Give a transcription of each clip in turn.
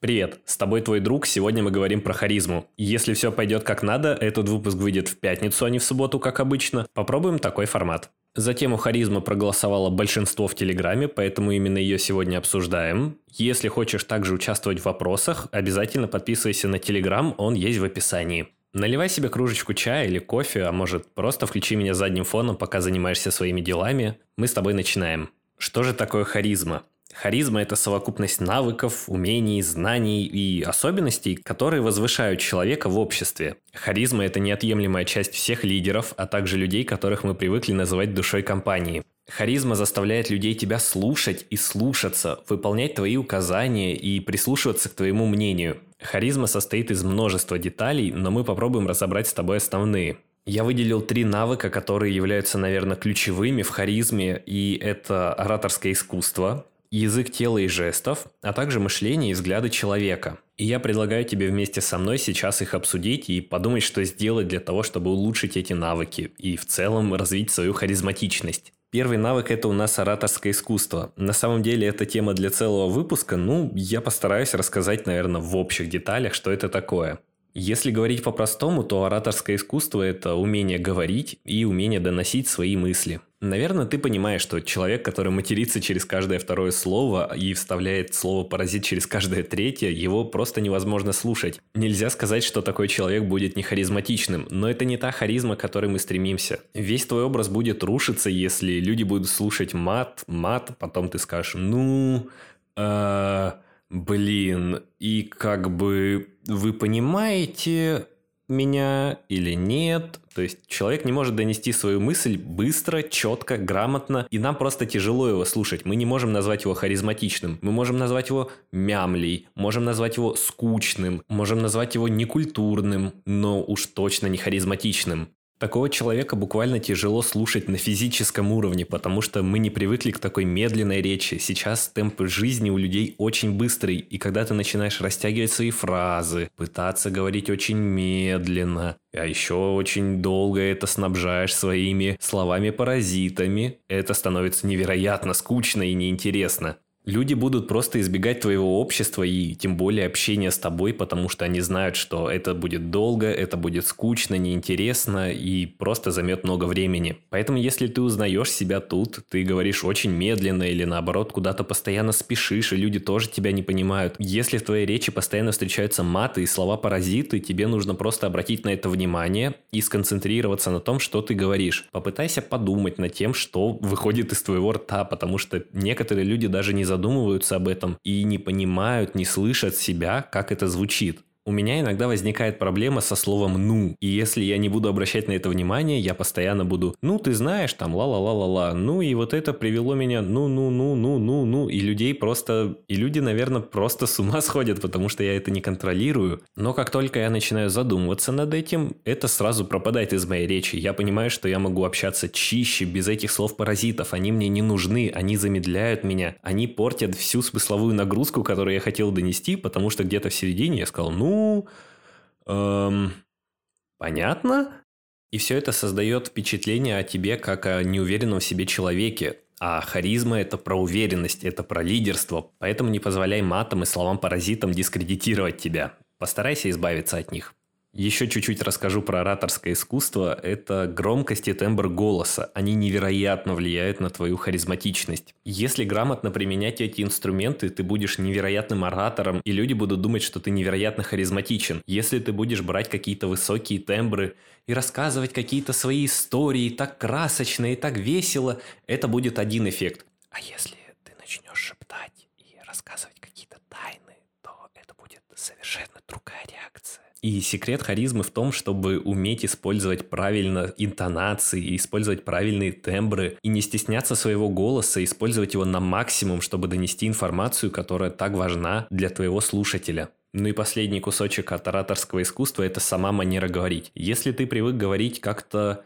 Привет, с тобой твой друг, сегодня мы говорим про харизму. Если все пойдет как надо, этот выпуск выйдет в пятницу, а не в субботу, как обычно. Попробуем такой формат. За тему харизма проголосовало большинство в Телеграме, поэтому именно ее сегодня обсуждаем. Если хочешь также участвовать в вопросах, обязательно подписывайся на Телеграм, он есть в описании. Наливай себе кружечку чая или кофе, а может просто включи меня задним фоном, пока занимаешься своими делами. Мы с тобой начинаем. Что же такое харизма? Харизма – это совокупность навыков, умений, знаний и особенностей, которые возвышают человека в обществе. Харизма – это неотъемлемая часть всех лидеров, а также людей, которых мы привыкли называть душой компании. Харизма заставляет людей тебя слушать и слушаться, выполнять твои указания и прислушиваться к твоему мнению. Харизма состоит из множества деталей, но мы попробуем разобрать с тобой основные. Я выделил три навыка, которые являются, наверное, ключевыми в харизме, и это ораторское искусство, язык тела и жестов, а также мышление и взгляды человека. И я предлагаю тебе вместе со мной сейчас их обсудить и подумать, что сделать для того, чтобы улучшить эти навыки и в целом развить свою харизматичность. Первый навык – это у нас ораторское искусство. На самом деле, это тема для целого выпуска, ну, я постараюсь рассказать, наверное, в общих деталях, что это такое. Если говорить по-простому, то ораторское искусство – это умение говорить и умение доносить свои мысли – Наверное, ты понимаешь, что человек, который матерится через каждое второе слово и вставляет слово «паразит» через каждое третье, его просто невозможно слушать. Нельзя сказать, что такой человек будет не харизматичным, но это не та харизма, к которой мы стремимся. Весь твой образ будет рушиться, если люди будут слушать мат, мат, потом ты скажешь «ну...» э, Блин, и как бы вы понимаете, меня или нет. То есть человек не может донести свою мысль быстро, четко, грамотно, и нам просто тяжело его слушать. Мы не можем назвать его харизматичным. Мы можем назвать его мямлей, можем назвать его скучным, можем назвать его некультурным, но уж точно не харизматичным. Такого человека буквально тяжело слушать на физическом уровне, потому что мы не привыкли к такой медленной речи. Сейчас темп жизни у людей очень быстрый, и когда ты начинаешь растягивать свои фразы, пытаться говорить очень медленно, а еще очень долго это снабжаешь своими словами-паразитами, это становится невероятно скучно и неинтересно. Люди будут просто избегать твоего общества и тем более общения с тобой, потому что они знают, что это будет долго, это будет скучно, неинтересно и просто займет много времени. Поэтому если ты узнаешь себя тут, ты говоришь очень медленно или наоборот куда-то постоянно спешишь, и люди тоже тебя не понимают. Если в твоей речи постоянно встречаются маты и слова-паразиты, тебе нужно просто обратить на это внимание и сконцентрироваться на том, что ты говоришь. Попытайся подумать над тем, что выходит из твоего рта, потому что некоторые люди даже не задумываются об этом и не понимают, не слышат себя, как это звучит. У меня иногда возникает проблема со словом «ну». И если я не буду обращать на это внимание, я постоянно буду «ну, ты знаешь, там, ла-ла-ла-ла-ла». Ну, и вот это привело меня «ну-ну-ну-ну-ну-ну». И людей просто... И люди, наверное, просто с ума сходят, потому что я это не контролирую. Но как только я начинаю задумываться над этим, это сразу пропадает из моей речи. Я понимаю, что я могу общаться чище, без этих слов-паразитов. Они мне не нужны, они замедляют меня. Они портят всю смысловую нагрузку, которую я хотел донести, потому что где-то в середине я сказал «ну, эм, понятно. И все это создает впечатление о тебе как о неуверенном в себе человеке. А харизма – это про уверенность, это про лидерство. Поэтому не позволяй матам и словам-паразитам дискредитировать тебя. Постарайся избавиться от них. Еще чуть-чуть расскажу про ораторское искусство. Это громкость и тембр голоса. Они невероятно влияют на твою харизматичность. Если грамотно применять эти инструменты, ты будешь невероятным оратором, и люди будут думать, что ты невероятно харизматичен. Если ты будешь брать какие-то высокие тембры и рассказывать какие-то свои истории так красочно и так весело, это будет один эффект. А если ты начнешь шептать и рассказывать какие-то тайны, то это будет совершенно другая реакция. И секрет харизмы в том, чтобы уметь использовать правильно интонации, использовать правильные тембры и не стесняться своего голоса, использовать его на максимум, чтобы донести информацию, которая так важна для твоего слушателя. Ну и последний кусочек от ораторского искусства – это сама манера говорить. Если ты привык говорить как-то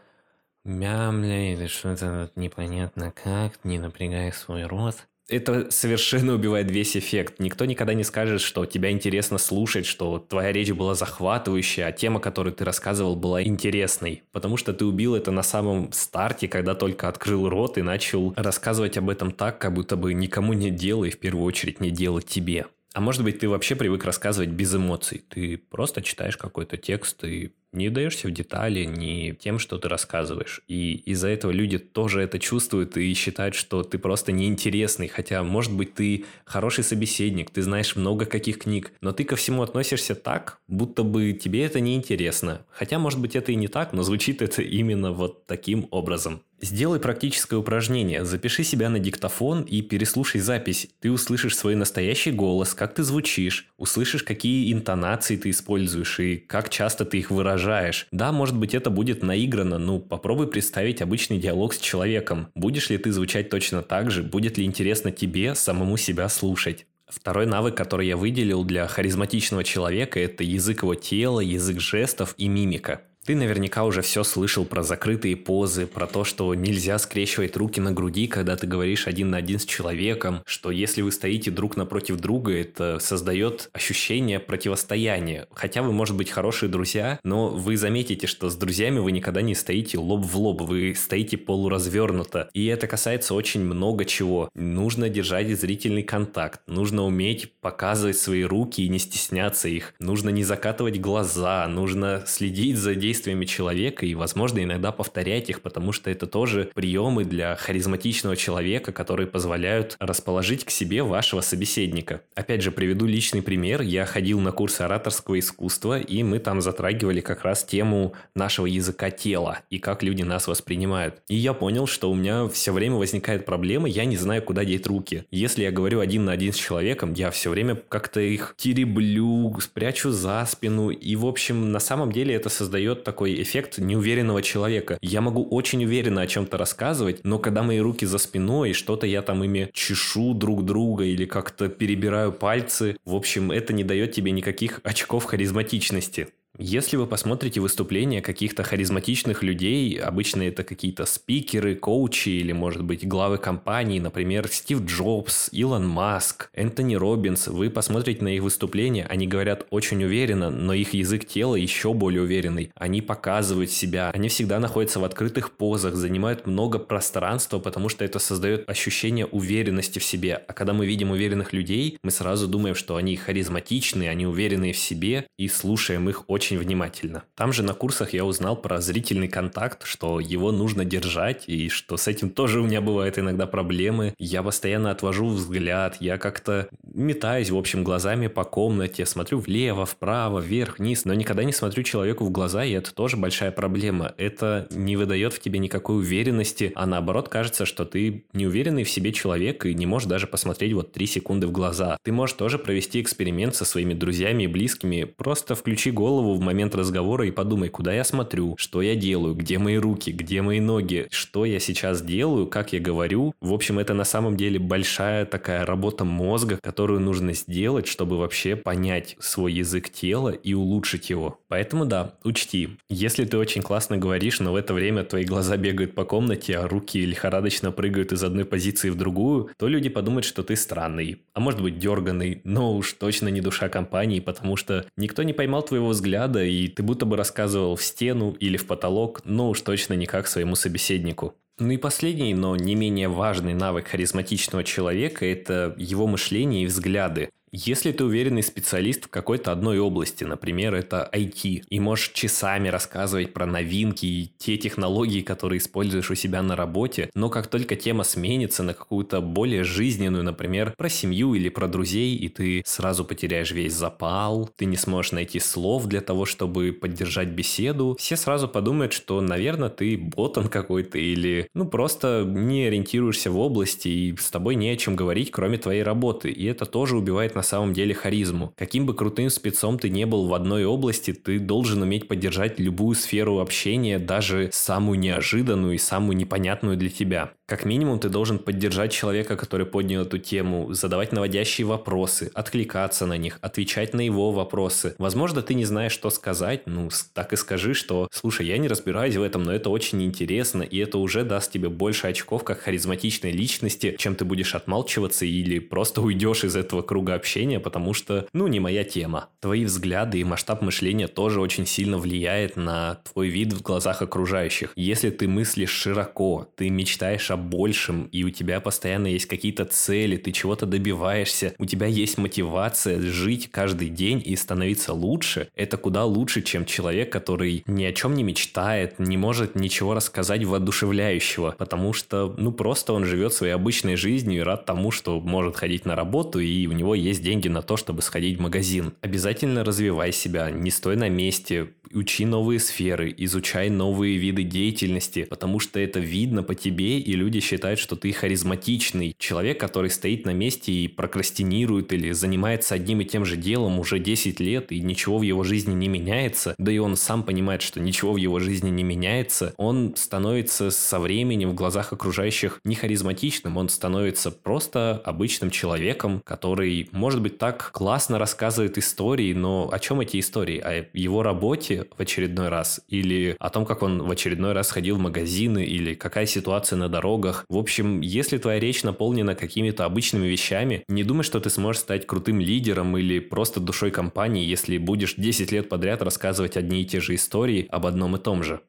мямля или что-то непонятно как, не напрягая свой рот, это совершенно убивает весь эффект. Никто никогда не скажет, что тебя интересно слушать, что твоя речь была захватывающая, а тема, которую ты рассказывал, была интересной. Потому что ты убил это на самом старте, когда только открыл рот и начал рассказывать об этом так, как будто бы никому не делай, в первую очередь не делать тебе. А может быть, ты вообще привык рассказывать без эмоций. Ты просто читаешь какой-то текст и не даешься в детали не тем, что ты рассказываешь. И из-за этого люди тоже это чувствуют и считают, что ты просто неинтересный. Хотя, может быть, ты хороший собеседник, ты знаешь много каких книг, но ты ко всему относишься так, будто бы тебе это неинтересно. Хотя, может быть, это и не так, но звучит это именно вот таким образом. Сделай практическое упражнение. Запиши себя на диктофон и переслушай запись. Ты услышишь свой настоящий голос, как ты звучишь, услышишь, какие интонации ты используешь и как часто ты их выражаешь. Да, может быть, это будет наиграно, но попробуй представить обычный диалог с человеком. Будешь ли ты звучать точно так же? Будет ли интересно тебе самому себя слушать? Второй навык, который я выделил для харизматичного человека, это язык его тела, язык жестов и мимика. Ты наверняка уже все слышал про закрытые позы, про то, что нельзя скрещивать руки на груди, когда ты говоришь один на один с человеком, что если вы стоите друг напротив друга, это создает ощущение противостояния. Хотя вы, может быть, хорошие друзья, но вы заметите, что с друзьями вы никогда не стоите лоб в лоб, вы стоите полуразвернуто. И это касается очень много чего. Нужно держать зрительный контакт, нужно уметь показывать свои руки и не стесняться их, нужно не закатывать глаза, нужно следить за действиями действиями человека и, возможно, иногда повторять их, потому что это тоже приемы для харизматичного человека, которые позволяют расположить к себе вашего собеседника. Опять же, приведу личный пример. Я ходил на курсы ораторского искусства, и мы там затрагивали как раз тему нашего языка тела и как люди нас воспринимают. И я понял, что у меня все время возникает проблема, я не знаю, куда деть руки. Если я говорю один на один с человеком, я все время как-то их тереблю, спрячу за спину, и, в общем, на самом деле это создает такой эффект неуверенного человека. Я могу очень уверенно о чем-то рассказывать, но когда мои руки за спиной, что-то я там ими чешу друг друга или как-то перебираю пальцы, в общем, это не дает тебе никаких очков харизматичности. Если вы посмотрите выступления каких-то харизматичных людей, обычно это какие-то спикеры, коучи или, может быть, главы компаний, например, Стив Джобс, Илон Маск, Энтони Робинс, вы посмотрите на их выступления, они говорят очень уверенно, но их язык тела еще более уверенный. Они показывают себя, они всегда находятся в открытых позах, занимают много пространства, потому что это создает ощущение уверенности в себе. А когда мы видим уверенных людей, мы сразу думаем, что они харизматичные, они уверенные в себе и слушаем их очень очень внимательно. Там же на курсах я узнал про зрительный контакт, что его нужно держать, и что с этим тоже у меня бывают иногда проблемы. Я постоянно отвожу взгляд, я как-то метаюсь, в общем, глазами по комнате, смотрю влево, вправо, вверх, вниз, но никогда не смотрю человеку в глаза, и это тоже большая проблема. Это не выдает в тебе никакой уверенности, а наоборот кажется, что ты неуверенный в себе человек и не можешь даже посмотреть вот 3 секунды в глаза. Ты можешь тоже провести эксперимент со своими друзьями и близкими. Просто включи голову в момент разговора и подумай, куда я смотрю, что я делаю, где мои руки, где мои ноги, что я сейчас делаю, как я говорю. В общем, это на самом деле большая такая работа мозга, которую нужно сделать, чтобы вообще понять свой язык тела и улучшить его. Поэтому да, учти, если ты очень классно говоришь, но в это время твои глаза бегают по комнате, а руки лихорадочно прыгают из одной позиции в другую, то люди подумают, что ты странный, а может быть дерганный, но уж точно не душа компании, потому что никто не поймал твоего взгляда, и ты будто бы рассказывал в стену или в потолок, но уж точно никак своему собеседнику. Ну и последний, но не менее важный навык харизматичного человека – это его мышление и взгляды. Если ты уверенный специалист в какой-то одной области, например, это IT, и можешь часами рассказывать про новинки и те технологии, которые используешь у себя на работе, но как только тема сменится на какую-то более жизненную, например, про семью или про друзей, и ты сразу потеряешь весь запал, ты не сможешь найти слов для того, чтобы поддержать беседу, все сразу подумают, что, наверное, ты ботан какой-то или, ну, просто не ориентируешься в области, и с тобой не о чем говорить, кроме твоей работы, и это тоже убивает на самом деле харизму. Каким бы крутым спецом ты не был в одной области, ты должен уметь поддержать любую сферу общения, даже самую неожиданную и самую непонятную для тебя. Как минимум, ты должен поддержать человека, который поднял эту тему, задавать наводящие вопросы, откликаться на них, отвечать на его вопросы. Возможно, ты не знаешь, что сказать, ну, так и скажи, что, слушай, я не разбираюсь в этом, но это очень интересно, и это уже даст тебе больше очков как харизматичной личности, чем ты будешь отмалчиваться или просто уйдешь из этого круга общения, потому что, ну, не моя тема. Твои взгляды и масштаб мышления тоже очень сильно влияет на твой вид в глазах окружающих. Если ты мыслишь широко, ты мечтаешь о большем, и у тебя постоянно есть какие-то цели, ты чего-то добиваешься, у тебя есть мотивация жить каждый день и становиться лучше, это куда лучше, чем человек, который ни о чем не мечтает, не может ничего рассказать воодушевляющего, потому что, ну, просто он живет своей обычной жизнью и рад тому, что может ходить на работу, и у него есть деньги на то, чтобы сходить в магазин. Обязательно развивай себя, не стой на месте, учи новые сферы, изучай новые виды деятельности, потому что это видно по тебе, и люди считают, что ты харизматичный человек, который стоит на месте и прокрастинирует или занимается одним и тем же делом уже 10 лет, и ничего в его жизни не меняется, да и он сам понимает, что ничего в его жизни не меняется, он становится со временем в глазах окружающих не харизматичным, он становится просто обычным человеком, который, может быть, так классно рассказывает истории, но о чем эти истории? О его работе в очередной раз? Или о том, как он в очередной раз ходил в магазины? Или какая ситуация на дорогах? В общем, если твоя речь наполнена какими-то обычными вещами, не думай, что ты сможешь стать крутым лидером или просто душой компании, если будешь 10 лет подряд рассказывать одни и те же истории об одном и том же.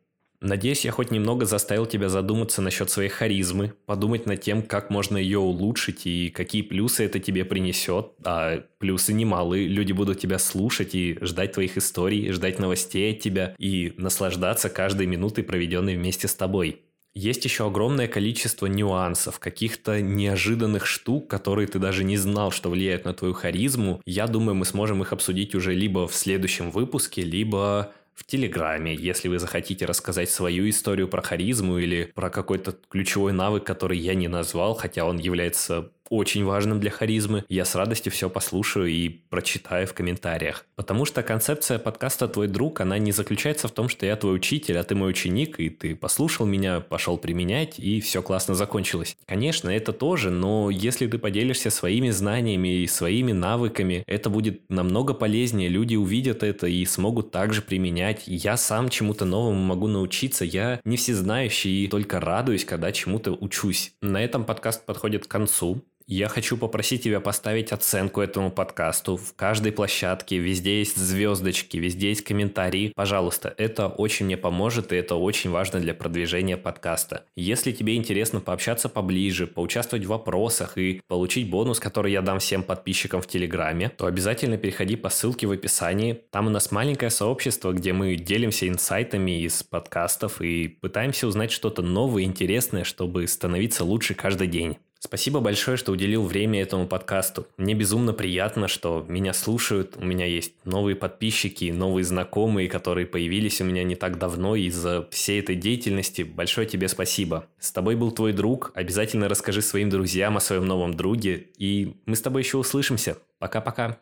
Надеюсь, я хоть немного заставил тебя задуматься насчет своей харизмы, подумать над тем, как можно ее улучшить и какие плюсы это тебе принесет. А плюсы немалые. Люди будут тебя слушать и ждать твоих историй, ждать новостей от тебя и наслаждаться каждой минутой, проведенной вместе с тобой. Есть еще огромное количество нюансов, каких-то неожиданных штук, которые ты даже не знал, что влияют на твою харизму. Я думаю, мы сможем их обсудить уже либо в следующем выпуске, либо в Телеграме, если вы захотите рассказать свою историю про харизму или про какой-то ключевой навык, который я не назвал, хотя он является очень важным для харизмы, я с радостью все послушаю и прочитаю в комментариях. Потому что концепция подкаста «Твой друг», она не заключается в том, что я твой учитель, а ты мой ученик, и ты послушал меня, пошел применять, и все классно закончилось. Конечно, это тоже, но если ты поделишься своими знаниями и своими навыками, это будет намного полезнее, люди увидят это и смогут также применять. Я сам чему-то новому могу научиться, я не всезнающий и только радуюсь, когда чему-то учусь. На этом подкаст подходит к концу. Я хочу попросить тебя поставить оценку этому подкасту. В каждой площадке везде есть звездочки, везде есть комментарии. Пожалуйста, это очень мне поможет, и это очень важно для продвижения подкаста. Если тебе интересно пообщаться поближе, поучаствовать в вопросах и получить бонус, который я дам всем подписчикам в Телеграме, то обязательно переходи по ссылке в описании. Там у нас маленькое сообщество, где мы делимся инсайтами из подкастов и пытаемся узнать что-то новое, интересное, чтобы становиться лучше каждый день. Спасибо большое, что уделил время этому подкасту. Мне безумно приятно, что меня слушают. У меня есть новые подписчики, новые знакомые, которые появились у меня не так давно из-за всей этой деятельности. Большое тебе спасибо. С тобой был твой друг. Обязательно расскажи своим друзьям о своем новом друге. И мы с тобой еще услышимся. Пока-пока.